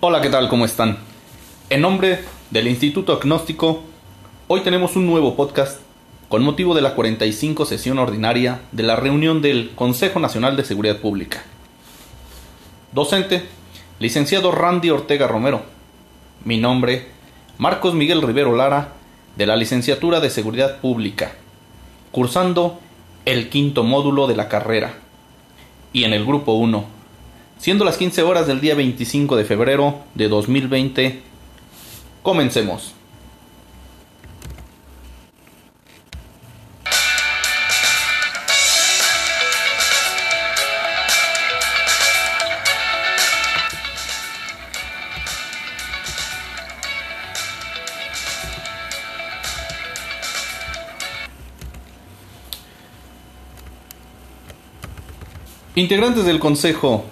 Hola, ¿qué tal? ¿Cómo están? En nombre del Instituto Agnóstico, hoy tenemos un nuevo podcast con motivo de la 45 sesión ordinaria de la reunión del Consejo Nacional de Seguridad Pública. Docente, licenciado Randy Ortega Romero. Mi nombre, Marcos Miguel Rivero Lara, de la Licenciatura de Seguridad Pública, cursando el quinto módulo de la carrera. Y en el grupo 1 Siendo las 15 horas del día 25 de febrero de 2020, comencemos. Integrantes del Consejo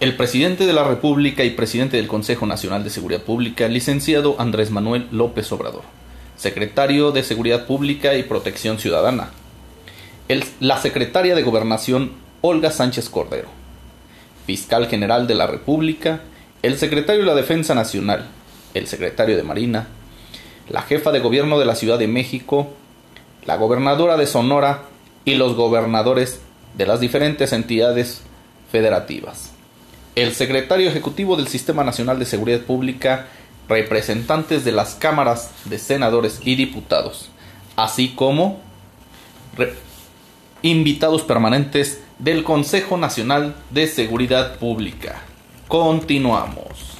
el presidente de la República y presidente del Consejo Nacional de Seguridad Pública, licenciado Andrés Manuel López Obrador, secretario de Seguridad Pública y Protección Ciudadana, la secretaria de Gobernación, Olga Sánchez Cordero, fiscal general de la República, el secretario de la Defensa Nacional, el secretario de Marina, la jefa de gobierno de la Ciudad de México, la gobernadora de Sonora y los gobernadores de las diferentes entidades federativas el secretario ejecutivo del Sistema Nacional de Seguridad Pública, representantes de las cámaras de senadores y diputados, así como invitados permanentes del Consejo Nacional de Seguridad Pública. Continuamos.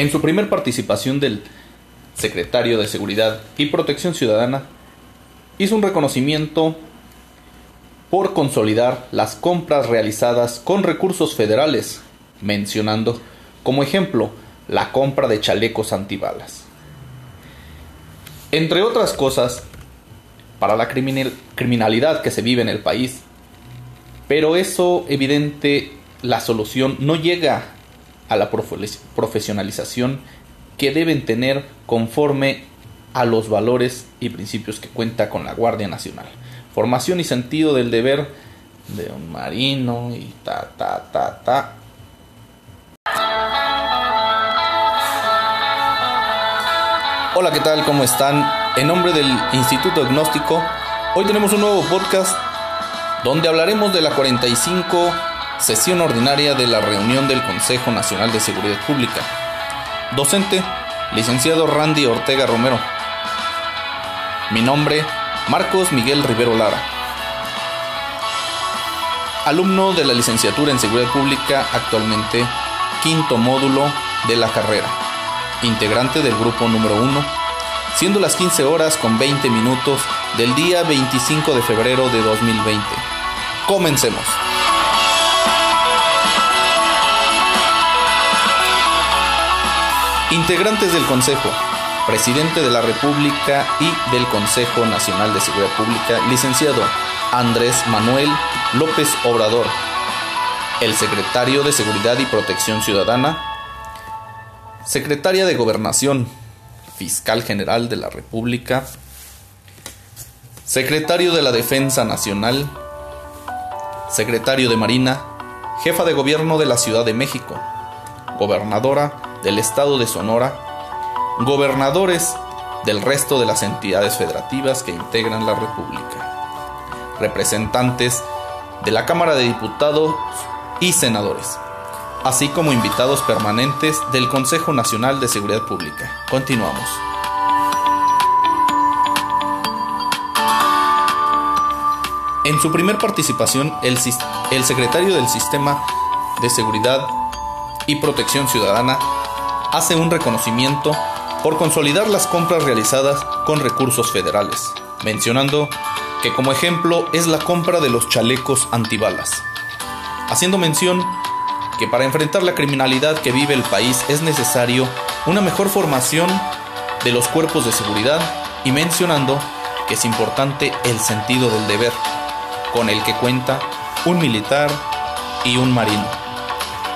En su primer participación del secretario de Seguridad y Protección Ciudadana, hizo un reconocimiento por consolidar las compras realizadas con recursos federales, mencionando como ejemplo la compra de chalecos antibalas. Entre otras cosas, para la criminalidad que se vive en el país, pero eso evidente la solución no llega a la profesionalización que deben tener conforme a los valores y principios que cuenta con la Guardia Nacional. Formación y sentido del deber de un marino y ta, ta, ta, ta. Hola, ¿qué tal? ¿Cómo están? En nombre del Instituto Agnóstico, hoy tenemos un nuevo podcast donde hablaremos de la 45 sesión ordinaria de la reunión del Consejo Nacional de Seguridad Pública. Docente, licenciado Randy Ortega Romero. Mi nombre, Marcos Miguel Rivero Lara. Alumno de la licenciatura en Seguridad Pública, actualmente quinto módulo de la carrera. Integrante del grupo número 1, siendo las 15 horas con 20 minutos del día 25 de febrero de 2020. Comencemos. Integrantes del Consejo, Presidente de la República y del Consejo Nacional de Seguridad Pública, licenciado Andrés Manuel López Obrador, el Secretario de Seguridad y Protección Ciudadana, Secretaria de Gobernación, Fiscal General de la República, Secretario de la Defensa Nacional, Secretario de Marina, Jefa de Gobierno de la Ciudad de México, Gobernadora del estado de Sonora, gobernadores del resto de las entidades federativas que integran la República, representantes de la Cámara de Diputados y senadores, así como invitados permanentes del Consejo Nacional de Seguridad Pública. Continuamos. En su primer participación, el, el secretario del Sistema de Seguridad y Protección Ciudadana hace un reconocimiento por consolidar las compras realizadas con recursos federales, mencionando que como ejemplo es la compra de los chalecos antibalas, haciendo mención que para enfrentar la criminalidad que vive el país es necesario una mejor formación de los cuerpos de seguridad y mencionando que es importante el sentido del deber, con el que cuenta un militar y un marino,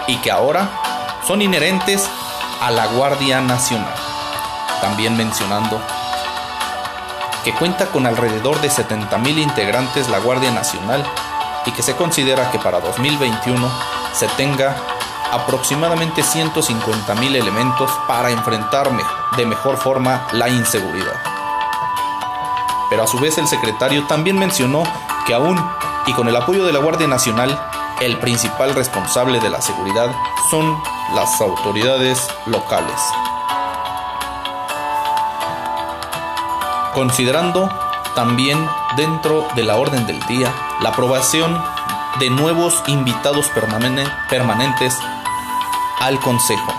y que ahora son inherentes a la Guardia Nacional. También mencionando que cuenta con alrededor de 70.000 integrantes la Guardia Nacional y que se considera que para 2021 se tenga aproximadamente 150.000 elementos para enfrentar de mejor forma la inseguridad. Pero a su vez el secretario también mencionó que aún y con el apoyo de la Guardia Nacional, el principal responsable de la seguridad son las autoridades locales. Considerando también dentro de la orden del día la aprobación de nuevos invitados permanentes al Consejo.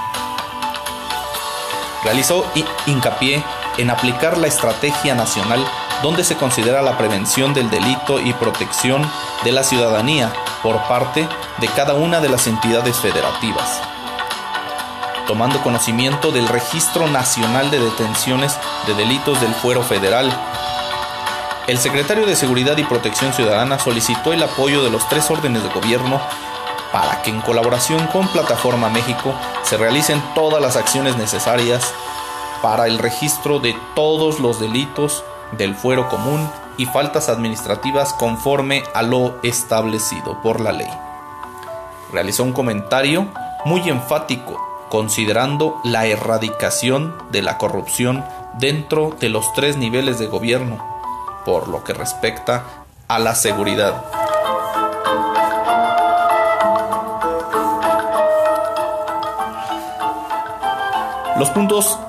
Realizó hincapié en aplicar la estrategia nacional donde se considera la prevención del delito y protección de la ciudadanía por parte de cada una de las entidades federativas, tomando conocimiento del Registro Nacional de Detenciones de Delitos del Fuero Federal. El secretario de Seguridad y Protección Ciudadana solicitó el apoyo de los tres órdenes de gobierno para que en colaboración con Plataforma México se realicen todas las acciones necesarias para el registro de todos los delitos del fuero común y faltas administrativas conforme a lo establecido por la ley. Realizó un comentario muy enfático considerando la erradicación de la corrupción dentro de los tres niveles de gobierno, por lo que respecta a la seguridad. Los puntos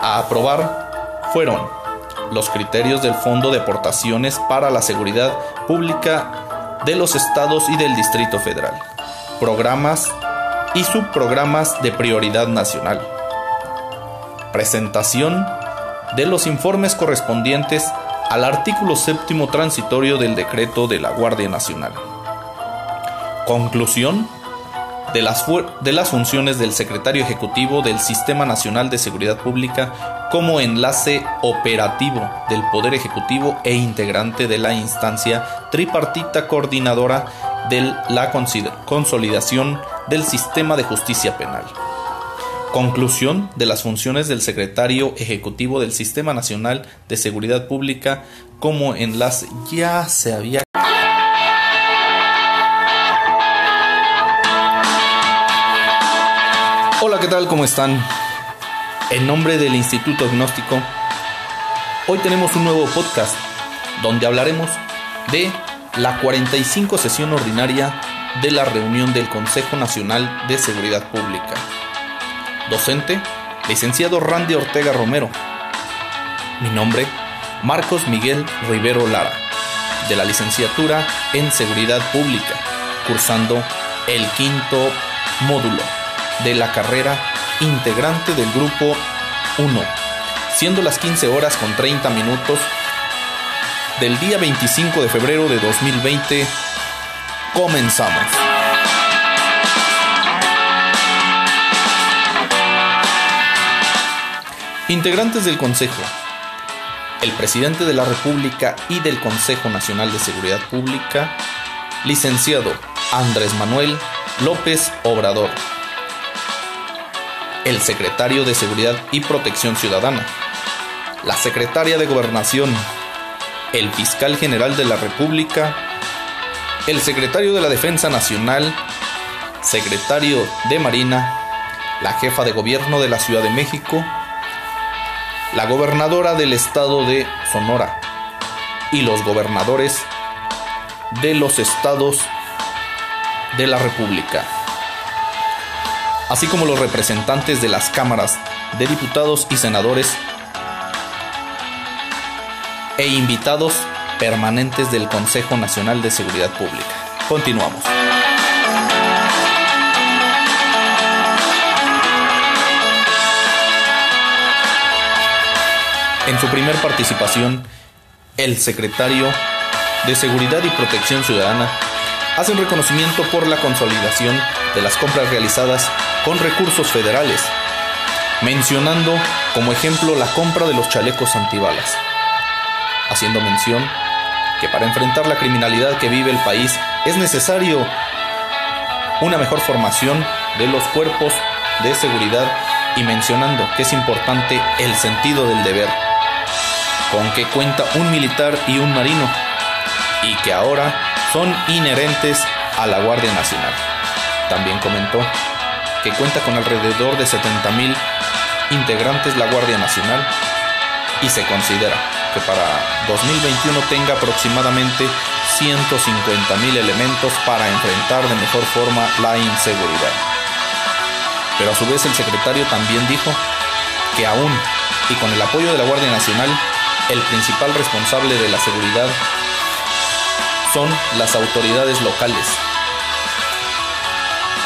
a aprobar fueron los criterios del Fondo de Aportaciones para la Seguridad Pública de los estados y del Distrito Federal, programas y subprogramas de prioridad nacional, presentación de los informes correspondientes al artículo séptimo transitorio del decreto de la Guardia Nacional. Conclusión de las, de las funciones del secretario ejecutivo del Sistema Nacional de Seguridad Pública como enlace operativo del Poder Ejecutivo e integrante de la instancia tripartita coordinadora de la consolidación del sistema de justicia penal. Conclusión de las funciones del secretario ejecutivo del Sistema Nacional de Seguridad Pública como enlace ya se había Hola, ¿qué tal? ¿Cómo están? En nombre del Instituto Agnóstico, hoy tenemos un nuevo podcast donde hablaremos de la 45 sesión ordinaria de la reunión del Consejo Nacional de Seguridad Pública. Docente, licenciado Randy Ortega Romero. Mi nombre, Marcos Miguel Rivero Lara, de la licenciatura en Seguridad Pública, cursando el quinto módulo de la carrera integrante del grupo 1, siendo las 15 horas con 30 minutos del día 25 de febrero de 2020. Comenzamos. Integrantes del Consejo. El presidente de la República y del Consejo Nacional de Seguridad Pública, licenciado Andrés Manuel López Obrador el secretario de Seguridad y Protección Ciudadana, la secretaria de Gobernación, el fiscal general de la República, el secretario de la Defensa Nacional, secretario de Marina, la jefa de gobierno de la Ciudad de México, la gobernadora del estado de Sonora y los gobernadores de los estados de la República así como los representantes de las cámaras de diputados y senadores e invitados permanentes del Consejo Nacional de Seguridad Pública. Continuamos. En su primer participación, el secretario de Seguridad y Protección Ciudadana hace un reconocimiento por la consolidación de las compras realizadas con recursos federales, mencionando como ejemplo la compra de los chalecos antibalas, haciendo mención que para enfrentar la criminalidad que vive el país es necesario una mejor formación de los cuerpos de seguridad y mencionando que es importante el sentido del deber, con que cuenta un militar y un marino, y que ahora son inherentes a la Guardia Nacional. También comentó que cuenta con alrededor de 70.000 integrantes la Guardia Nacional y se considera que para 2021 tenga aproximadamente 150.000 elementos para enfrentar de mejor forma la inseguridad. Pero a su vez el secretario también dijo que aún y con el apoyo de la Guardia Nacional, el principal responsable de la seguridad son las autoridades locales,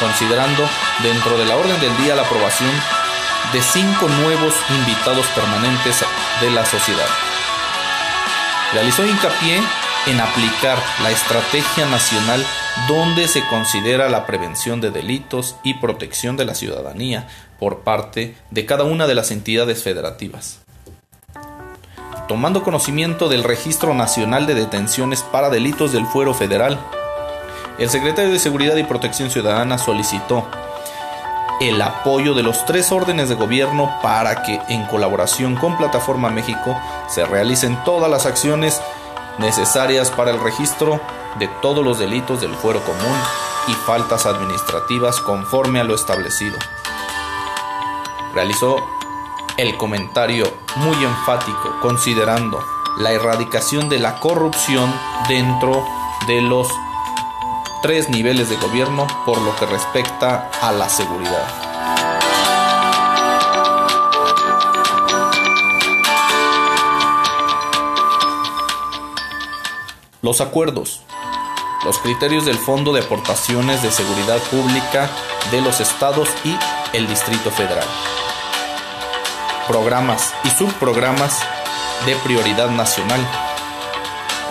considerando dentro de la orden del día la aprobación de cinco nuevos invitados permanentes de la sociedad. Realizó hincapié en aplicar la estrategia nacional donde se considera la prevención de delitos y protección de la ciudadanía por parte de cada una de las entidades federativas. Tomando conocimiento del Registro Nacional de Detenciones para Delitos del Fuero Federal, el secretario de Seguridad y Protección Ciudadana solicitó el apoyo de los tres órdenes de gobierno para que, en colaboración con Plataforma México, se realicen todas las acciones necesarias para el registro de todos los delitos del fuero común y faltas administrativas conforme a lo establecido. Realizó el comentario muy enfático considerando la erradicación de la corrupción dentro de los tres niveles de gobierno por lo que respecta a la seguridad. Los acuerdos. Los criterios del Fondo de Aportaciones de Seguridad Pública de los estados y el Distrito Federal. Programas y subprogramas de prioridad nacional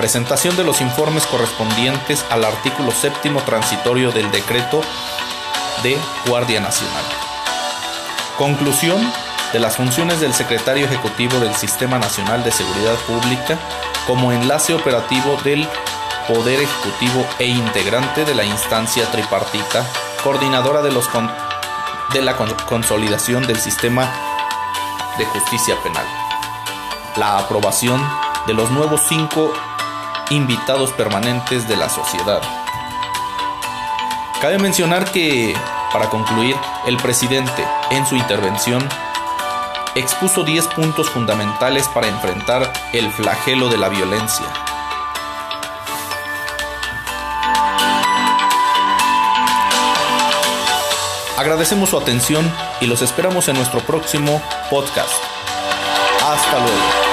presentación de los informes correspondientes al artículo séptimo transitorio del decreto de Guardia Nacional. Conclusión de las funciones del secretario ejecutivo del Sistema Nacional de Seguridad Pública como enlace operativo del Poder Ejecutivo e integrante de la instancia tripartita, coordinadora de, los de la consolidación del sistema de justicia penal. La aprobación de los nuevos cinco invitados permanentes de la sociedad. Cabe mencionar que, para concluir, el presidente, en su intervención, expuso 10 puntos fundamentales para enfrentar el flagelo de la violencia. Agradecemos su atención y los esperamos en nuestro próximo podcast. Hasta luego.